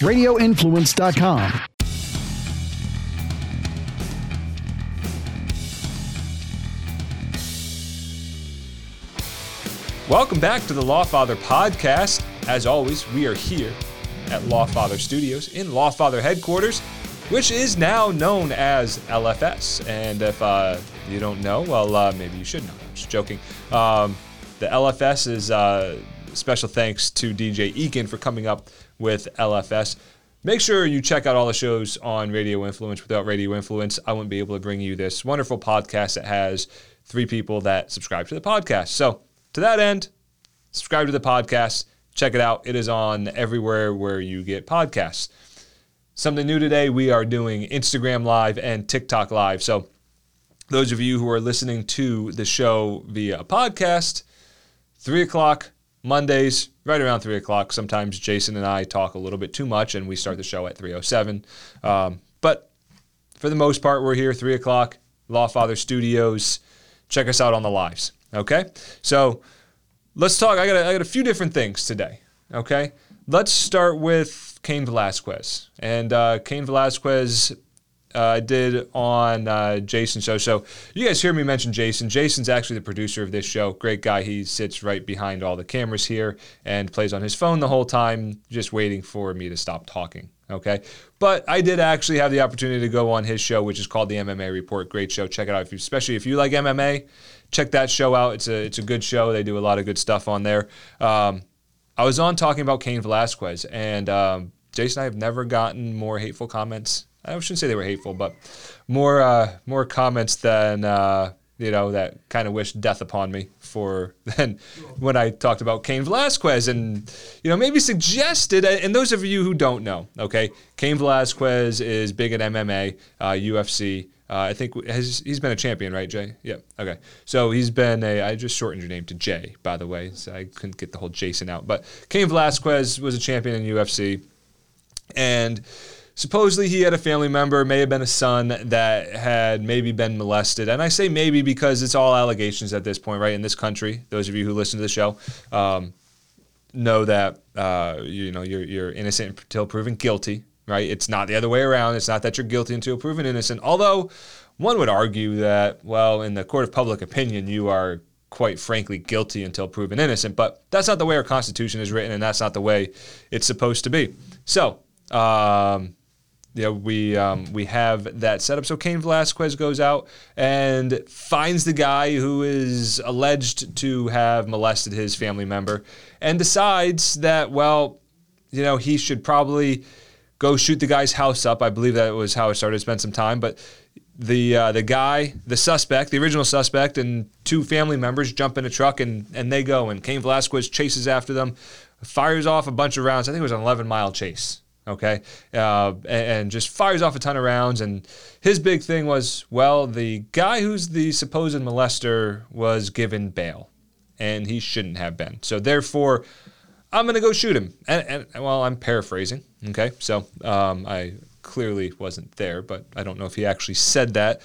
radioinfluence.com. Welcome back to the Lawfather podcast. As always, we are here at Lawfather Studios in Lawfather headquarters, which is now known as LFS. And if uh, you don't know, well, uh, maybe you should know. I'm just joking. Um, the LFS is uh, special thanks to DJ Eakin for coming up with LFS. Make sure you check out all the shows on Radio Influence. Without Radio Influence, I wouldn't be able to bring you this wonderful podcast that has three people that subscribe to the podcast. So, to that end, subscribe to the podcast. Check it out. It is on everywhere where you get podcasts. Something new today, we are doing Instagram Live and TikTok Live. So, those of you who are listening to the show via podcast, 3 o'clock Mondays, right around 3 o'clock. Sometimes Jason and I talk a little bit too much and we start the show at 3.07. Um, but for the most part, we're here 3 o'clock, Lawfather Studios. Check us out on the lives. Okay? So let's talk. I got, a, I got a few different things today. Okay? Let's start with Cain Velasquez. And uh, Cain Velasquez I uh, did on uh, Jason's show. So you guys hear me mention Jason. Jason's actually the producer of this show. Great guy. He sits right behind all the cameras here and plays on his phone the whole time, just waiting for me to stop talking. Okay. But I did actually have the opportunity to go on his show, which is called the MMA Report. Great show. Check it out. If you, especially if you like MMA, check that show out. It's a, it's a good show. They do a lot of good stuff on there. Um, I was on talking about Cain Velasquez, and um, Jason, I have never gotten more hateful comments I shouldn't say they were hateful, but more uh, more comments than uh, you know that kind of wished death upon me for than when I talked about Cain Velasquez and you know maybe suggested. And those of you who don't know, okay, Cain Velasquez is big in MMA, uh, UFC. Uh, I think has, he's been a champion, right, Jay? Yeah. Okay. So he's been a. I just shortened your name to Jay, by the way. So I couldn't get the whole Jason out. But Cain Velasquez was a champion in UFC, and supposedly he had a family member, may have been a son, that had maybe been molested. And I say maybe because it's all allegations at this point, right? In this country, those of you who listen to the show um, know that uh, you know you're, you're innocent until proven guilty, right? It's not the other way around. It's not that you're guilty until proven innocent. Although one would argue that, well, in the court of public opinion, you are quite frankly guilty until proven innocent. But that's not the way our Constitution is written, and that's not the way it's supposed to be. So, um, know, we um, we have that setup. So Cain Velasquez goes out and finds the guy who is alleged to have molested his family member, and decides that well, you know, he should probably go shoot the guy's house up. I believe that was how it started. Spend some time, but the uh, the guy, the suspect, the original suspect, and two family members jump in a truck and and they go. And Cain Velasquez chases after them, fires off a bunch of rounds. I think it was an 11 mile chase okay, uh, and, and, just fires off a ton of rounds. And his big thing was, well, the guy who's the supposed molester was given bail, and he shouldn't have been. So therefore, I'm going to go shoot him. And, and, well, I'm paraphrasing, okay? So um, I clearly wasn't there, but I don't know if he actually said that.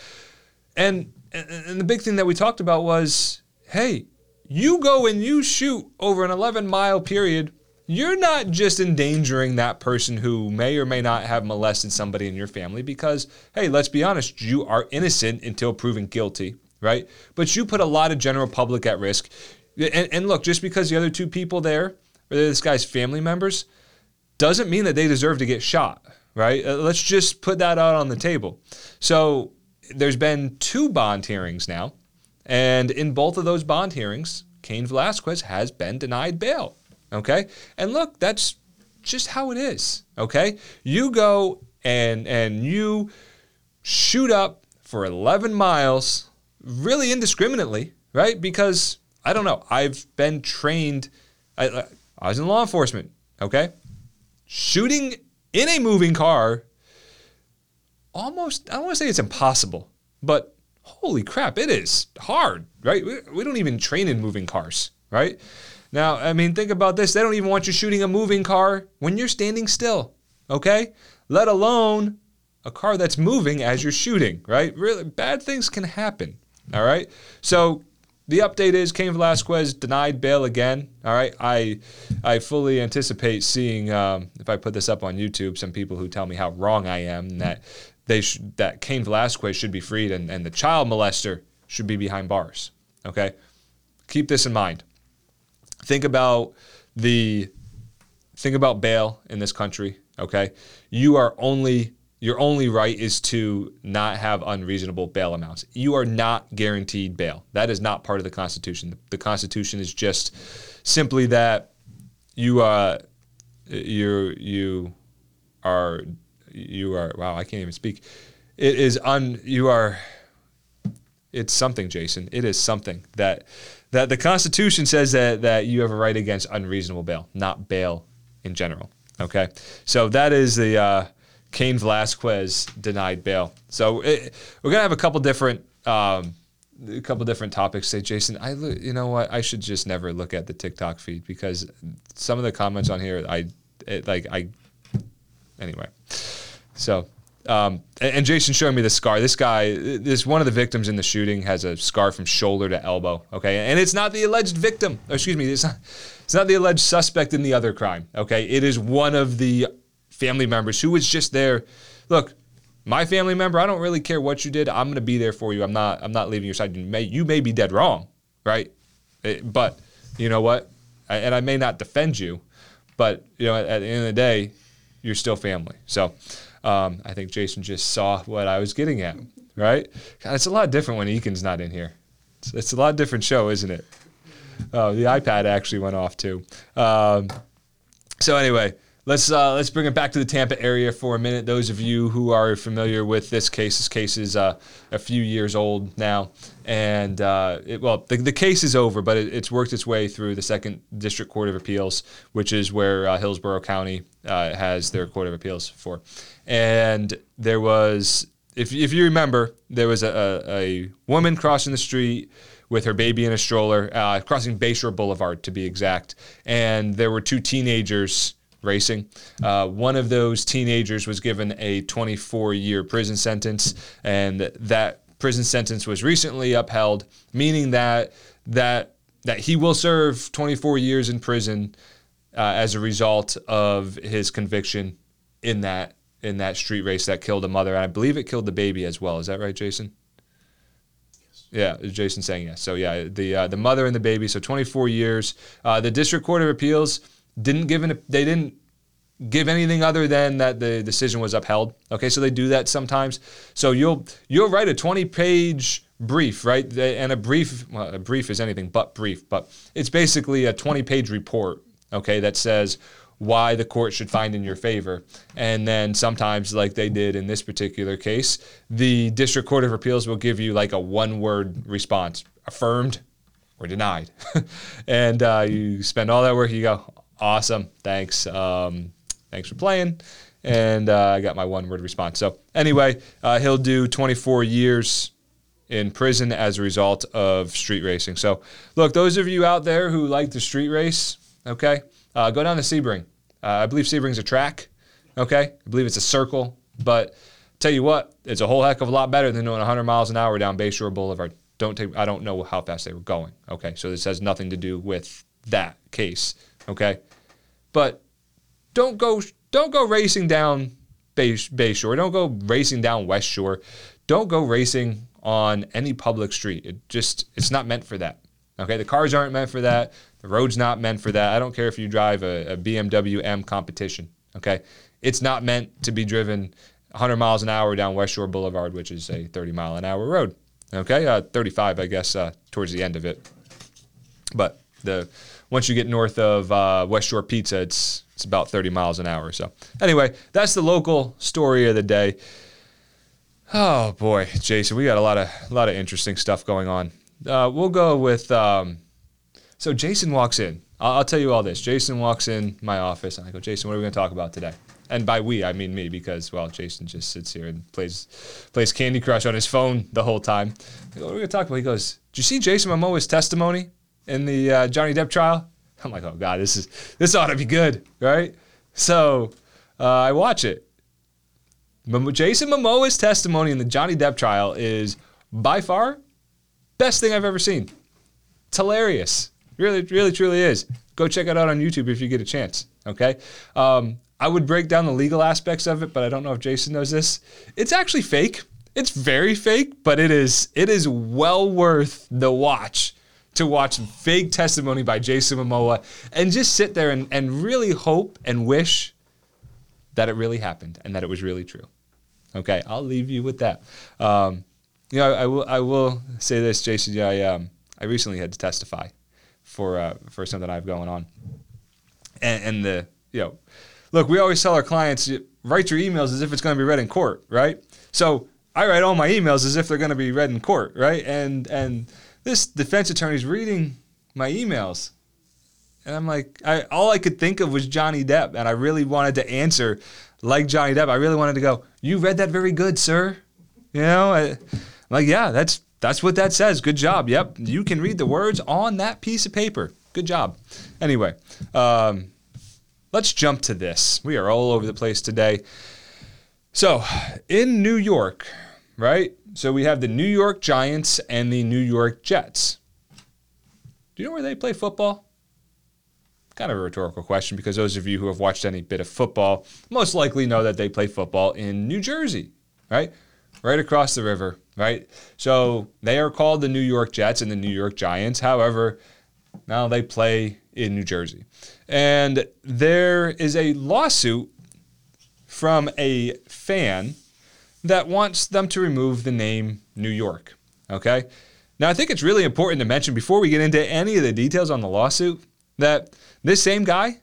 And and the big thing that we talked about was, hey, you go and you shoot over an 11 mile period you're not just endangering that person who may or may not have molested somebody in your family because, hey, let's be honest, you are innocent until proven guilty, right? But you put a lot of general public at risk. And, and look, just because the other two people there are this guy's family members doesn't mean that they deserve to get shot, right? Uh, let's just put that out on the table. So there's been two bond hearings now. And in both of those bond hearings, Cain Velasquez has been denied bail. Okay? And look, that's just how it is. Okay? You go and and you shoot up for 11 miles really indiscriminately, right? Because I don't know, I've been trained I, I was in law enforcement, okay? Shooting in a moving car almost I don't want to say it's impossible, but holy crap, it is hard, right? We, we don't even train in moving cars, right? Now, I mean, think about this. They don't even want you shooting a moving car when you're standing still, okay? Let alone a car that's moving as you're shooting, right? Really bad things can happen, all right? So, the update is Cain Velasquez denied bail again. All right, I I fully anticipate seeing um, if I put this up on YouTube, some people who tell me how wrong I am and that they sh- that Cain Velasquez should be freed and, and the child molester should be behind bars. Okay, keep this in mind. Think about the think about bail in this country. Okay, you are only your only right is to not have unreasonable bail amounts. You are not guaranteed bail. That is not part of the Constitution. The Constitution is just simply that you uh you you are you are wow I can't even speak. It is un you are. It's something, Jason. It is something that that the Constitution says that that you have a right against unreasonable bail, not bail in general. Okay, so that is the. Uh, Velasquez denied bail. So it, we're gonna have a couple different. Um, a couple different topics. Say, Jason, I you know what? I should just never look at the TikTok feed because some of the comments on here, I it, like I. Anyway, so um, and, Jason showing me the scar. This guy, this one of the victims in the shooting has a scar from shoulder to elbow. Okay, and it's not the alleged victim. excuse me, it's not. It's not the alleged suspect in the other crime. Okay, it is one of the family members who was just there. Look, my family member, I don't really care what you did. I'm going to be there for you. I'm not I'm not leaving your side. You may you may be dead wrong, right? It, eh, but you know what? I, and I may not defend you, but you know at, at the end of the day, you're still family. So um, I think Jason just saw what I was getting at, right? God, it's a lot different when Eakin's not in here. It's, it's a lot different show, isn't it? Oh, the iPad actually went off too. Um, so anyway, Let's uh, let's bring it back to the Tampa area for a minute. Those of you who are familiar with this case, this case is uh, a few years old now, and uh, it, well, the, the case is over, but it, it's worked its way through the Second District Court of Appeals, which is where uh, Hillsborough County uh, has their Court of Appeals for. And there was, if if you remember, there was a, a, a woman crossing the street with her baby in a stroller, uh, crossing Bayshore Boulevard to be exact, and there were two teenagers racing. Uh, one of those teenagers was given a 24 year prison sentence, and that prison sentence was recently upheld, meaning that that that he will serve 24 years in prison uh, as a result of his conviction in that in that street race that killed a mother. And I believe it killed the baby as well. Is that right, Jason? Yeah, Jason saying yes. So yeah, the uh, the mother and the baby. So 24 years. Uh, the District Court of Appeals didn't give an they didn't give anything other than that the decision was upheld. Okay, so they do that sometimes. So you'll you'll write a 20 page brief, right? And a brief well, a brief is anything but brief, but it's basically a 20 page report, okay, that says why the court should find in your favor. And then sometimes, like they did in this particular case, the District Court of Appeals will give you like a one word response affirmed or denied. and uh, you spend all that work, you go, awesome, thanks. Um, thanks for playing. And uh, I got my one word response. So, anyway, uh, he'll do 24 years in prison as a result of street racing. So, look, those of you out there who like the street race, okay, uh, go down to Sebring. Uh, I believe Sebring's a track, okay? I believe it's a circle, but tell you what, it's a whole heck of a lot better than doing 100 miles an hour down Bayshore Boulevard. Don't take. I don't know how fast they were going. Okay, so this has nothing to do with that case. Okay, but don't go don't go racing down Bay, Bay Shore. Don't go racing down West Shore. Don't go racing on any public street. It just it's not meant for that. Okay, the cars aren't meant for that. The road's not meant for that. I don't care if you drive a, a BMW M competition. Okay, it's not meant to be driven 100 miles an hour down West Shore Boulevard, which is a 30 mile an hour road. Okay, uh, 35, I guess, uh, towards the end of it. But the once you get north of uh, West Shore Pizza, it's it's about 30 miles an hour. So anyway, that's the local story of the day. Oh boy, Jason, we got a lot of a lot of interesting stuff going on. Uh, we'll go with. Um, so Jason walks in. I'll, I'll, tell you all this. Jason walks in my office, and I go, Jason, what are we going to talk about today? And by we, I mean me, because well, Jason just sits here and plays plays Candy Crush on his phone the whole time. Go, what are we going to talk about? He goes, Did you see Jason Momoa's testimony in the uh, Johnny Depp trial? I'm like, oh god, this is this ought to be good, right? So uh, I watch it. Jason Momoa's testimony in the Johnny Depp trial is by far best thing I've ever seen. It's hilarious. Really, really, truly is. Go check it out on YouTube if you get a chance. Okay. Um, I would break down the legal aspects of it, but I don't know if Jason knows this. It's actually fake. It's very fake, but it is it is well worth the watch to watch fake testimony by Jason Momoa and just sit there and, and really hope and wish that it really happened and that it was really true. Okay, I'll leave you with that. Um, you know, I will I will say this, Jason. Yeah, I um, I recently had to testify for uh, for something I have going on, and, and the you know, look, we always tell our clients write your emails as if it's going to be read in court, right? So I write all my emails as if they're going to be read in court, right? And and this defense attorney's reading my emails, and I'm like, I all I could think of was Johnny Depp, and I really wanted to answer like Johnny Depp. I really wanted to go, "You read that very good, sir." You know, I, am like, yeah, that's that's what that says. Good job. Yep, you can read the words on that piece of paper. Good job. Anyway, um, let's jump to this. We are all over the place today. So, in New York, right? So we have the New York Giants and the New York Jets. Do you know where they play football? kind of a rhetorical question because those of you who have watched any bit of football most likely know that they play football in New Jersey, right? Right across the river, right? So they are called the New York Jets and the New York Giants. However, now they play in New Jersey. And there is a lawsuit from a fan that wants them to remove the name New York. Okay? Now, I think it's really important to mention before we get into any of the details on the lawsuit that this same guy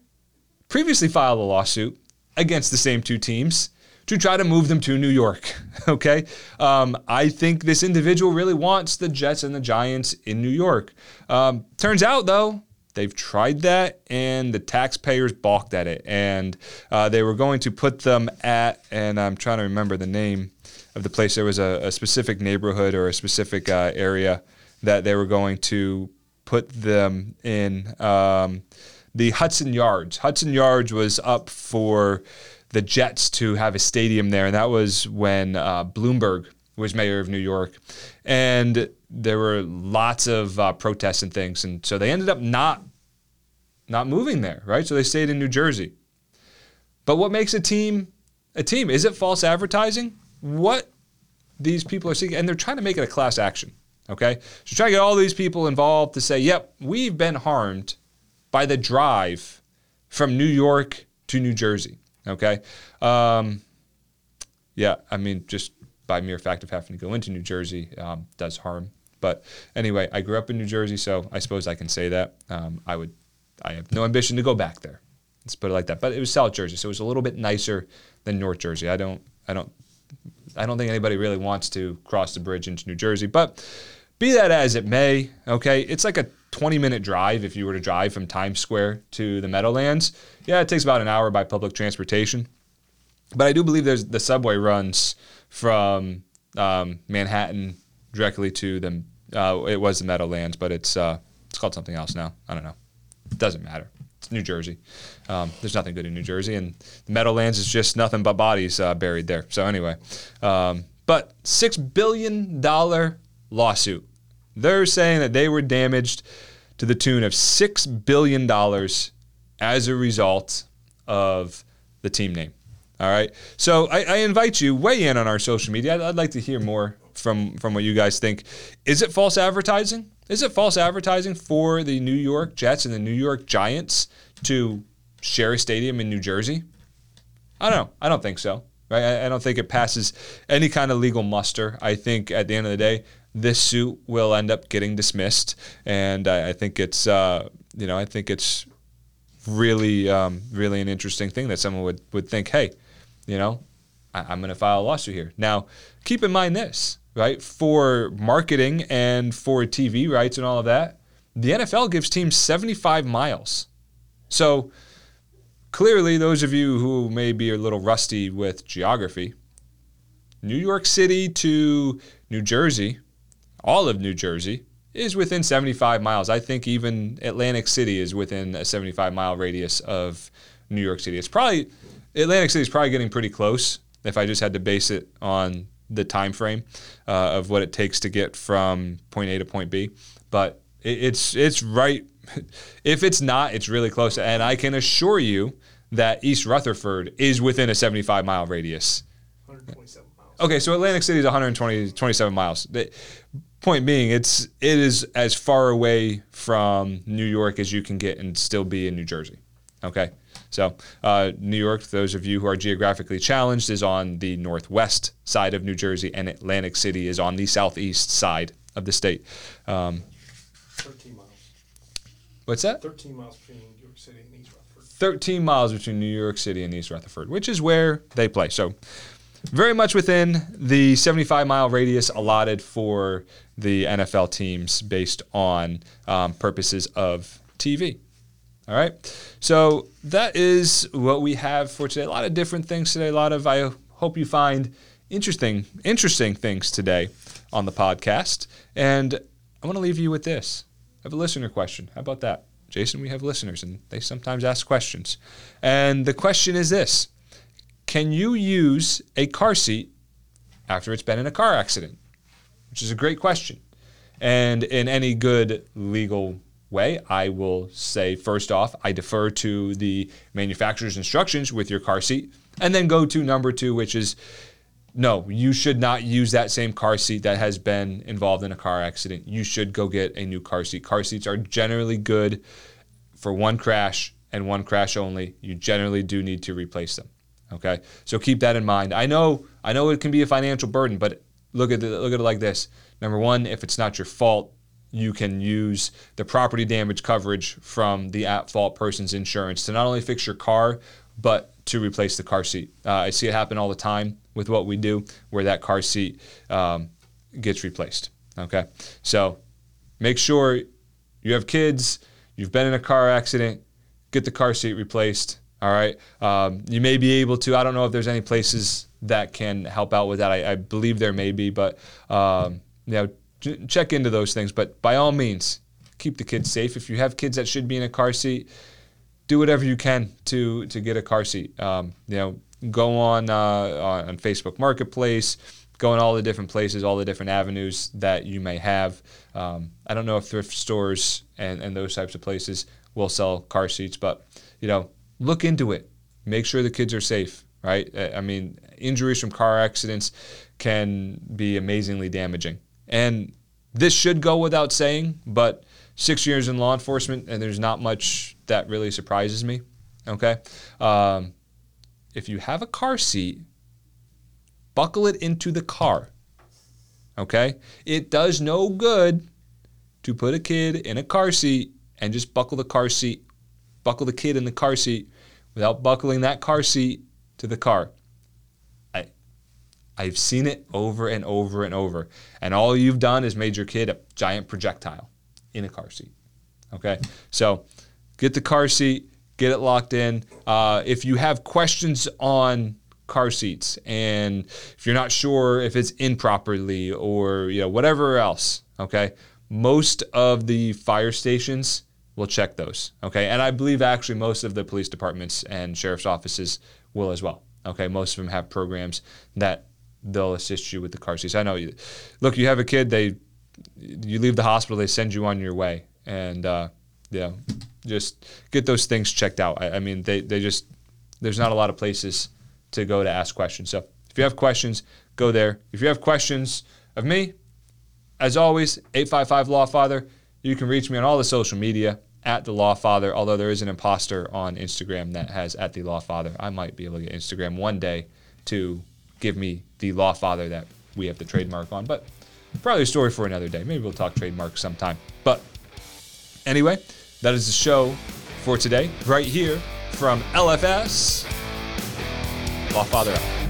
previously filed a lawsuit against the same two teams to try to move them to New York. okay? Um, I think this individual really wants the Jets and the Giants in New York. Um, turns out, though, they've tried that and the taxpayers balked at it. And uh, they were going to put them at, and I'm trying to remember the name of the place. There was a, a specific neighborhood or a specific uh, area that they were going to put them in um, the Hudson Yards. Hudson Yards was up for the Jets to have a stadium there, and that was when uh, Bloomberg was mayor of New York, and there were lots of uh, protests and things, and so they ended up not not moving there, right? So they stayed in New Jersey. But what makes a team a team? Is it false advertising? What these people are seeking, and they're trying to make it a class action. Okay? So try to get all these people involved to say, yep, we've been harmed by the drive from New York to New Jersey. Okay? Um, yeah, I mean, just by mere fact of having to go into New Jersey um, does harm. But anyway, I grew up in New Jersey, so I suppose I can say that. Um, I would, I have no ambition to go back there. Let's put it like that. But it was South Jersey, so it was a little bit nicer than North Jersey. I don't, I don't I don't think anybody really wants to cross the bridge into New Jersey. But be that as it may, okay, it's like a 20 minute drive if you were to drive from Times Square to the Meadowlands. Yeah, it takes about an hour by public transportation. But I do believe there's the subway runs from um, Manhattan directly to the. Uh, it was the Meadowlands, but it's uh, it's called something else now. I don't know. It doesn't matter. It's New Jersey. Um, there's nothing good in New Jersey, and the Meadowlands is just nothing but bodies uh, buried there. So anyway, um, but six billion dollar lawsuit. They're saying that they were damaged to the tune of six billion dollars as a result of the team name. All right. So I, I, invite you weigh in on our social media. I'd, I'd like to hear more from from what you guys think. Is it false advertising? Is it false advertising for the New York Jets and the New York Giants to share a stadium in New Jersey? I don't know. I don't think so. Right? I, I don't think it passes any kind of legal muster. I think at the end of the day, this suit will end up getting dismissed, and I, I think it's uh, you know I think it's really um, really an interesting thing that someone would would think, hey, you know, I, am going to file a lawsuit here. Now, keep in mind this right? For marketing and for TV rights and all of that, the NFL gives teams 75 miles. So clearly, those of you who may be a little rusty with geography, New York City to New Jersey, all of New Jersey, is within 75 miles. I think even Atlantic City is within a 75 mile radius of New York City. It's probably Atlantic City is probably getting pretty close if I just had to base it on the time frame uh, of what it takes to get from point A to point B. But It, it's it's right. If it's not, it's really close. And I can assure you that East Rutherford is within a 75 mile radius. 127 miles. Okay, so Atlantic City is 120 27 miles. The point being, it's it is as far away from New York as you can get and still be in New Jersey. Okay. So, uh, New York, those of you who are geographically challenged, is on the northwest side of New Jersey, and Atlantic City is on the southeast side of the state. Um, 13 miles. What's that? 13 miles between New York City and East Rutherford. 13 miles between New York City and East Rutherford, which is where they play. So, very much within the 75 mile radius allotted for the NFL teams based on um, purposes of TV. All right. So that is what we have for today. A lot of different things today. A lot of I hope you find interesting interesting things today on the podcast. And I want to leave you with this. I have a listener question. How about that? Jason, we have listeners and they sometimes ask questions. And the question is this Can you use a car seat after it's been in a car accident? Which is a great question. And in any good legal way, I will say first off, I defer to the manufacturer's instructions with your car seat, and then go to number two, which is no, you should not use that same car seat that has been involved in a car accident. You should go get a new car seat. Car seats are generally good for one crash and one crash only. You generally do need to replace them. Okay, so keep that in mind. I know, I know it can be a financial burden, but look at look at it like this. Number one, if it's not your fault, you can use the property damage coverage from the at fault person's insurance to not only fix your car, but to replace the car seat. Uh, I see it happen all the time with what we do, where that car seat um, gets replaced. Okay, so make sure you have kids, you've been in a car accident, get the car seat replaced. All right, um, you may be able to. I don't know if there's any places that can help out with that. I, I believe there may be, but um, you know check into those things. But by all means, keep the kids safe. If you have kids that should be in a car seat, do whatever you can to to get a car seat. Um, you know, go on uh, on Facebook Marketplace, go in all the different places, all the different avenues that you may have. Um, I don't know if thrift stores and, and those types of places will sell car seats, but you know, look into it. Make sure the kids are safe. Right? I mean, injuries from car accidents can be amazingly damaging. And this should go without saying, but six years in law enforcement, and there's not much that really surprises me. Okay. Um, if you have a car seat, buckle it into the car. Okay. It does no good to put a kid in a car seat and just buckle the car seat, buckle the kid in the car seat without buckling that car seat to the car. I've seen it over and over and over. And all you've done is made your kid a giant projectile in a car seat. Okay? So get the car seat, get it locked in. Uh, if you have questions on car seats and if you're not sure if it's in properly or you know whatever else, okay? Most of the fire stations will check those, okay? And I believe actually most of the police departments and sheriff's offices will as well. Okay, most of them have programs that they'll assist you with the car seats. I know you look, you have a kid, they you leave the hospital, they send you on your way, and uh, yeah, just get those things checked out. I, I, mean, they they just there's not a lot of places to go to ask questions. So if you have questions, go there. If you have questions of me, as always, 855 Law Father. You can reach me on all the social media at the Law Father. Although there is an imposter on Instagram that has at the Law Father. I might be able to get Instagram one day to give me the law father that we have the trademark on. But probably a story for another day. Maybe we'll talk trademarks sometime. But anyway, that is the show for today, right here from LFS. Law Father.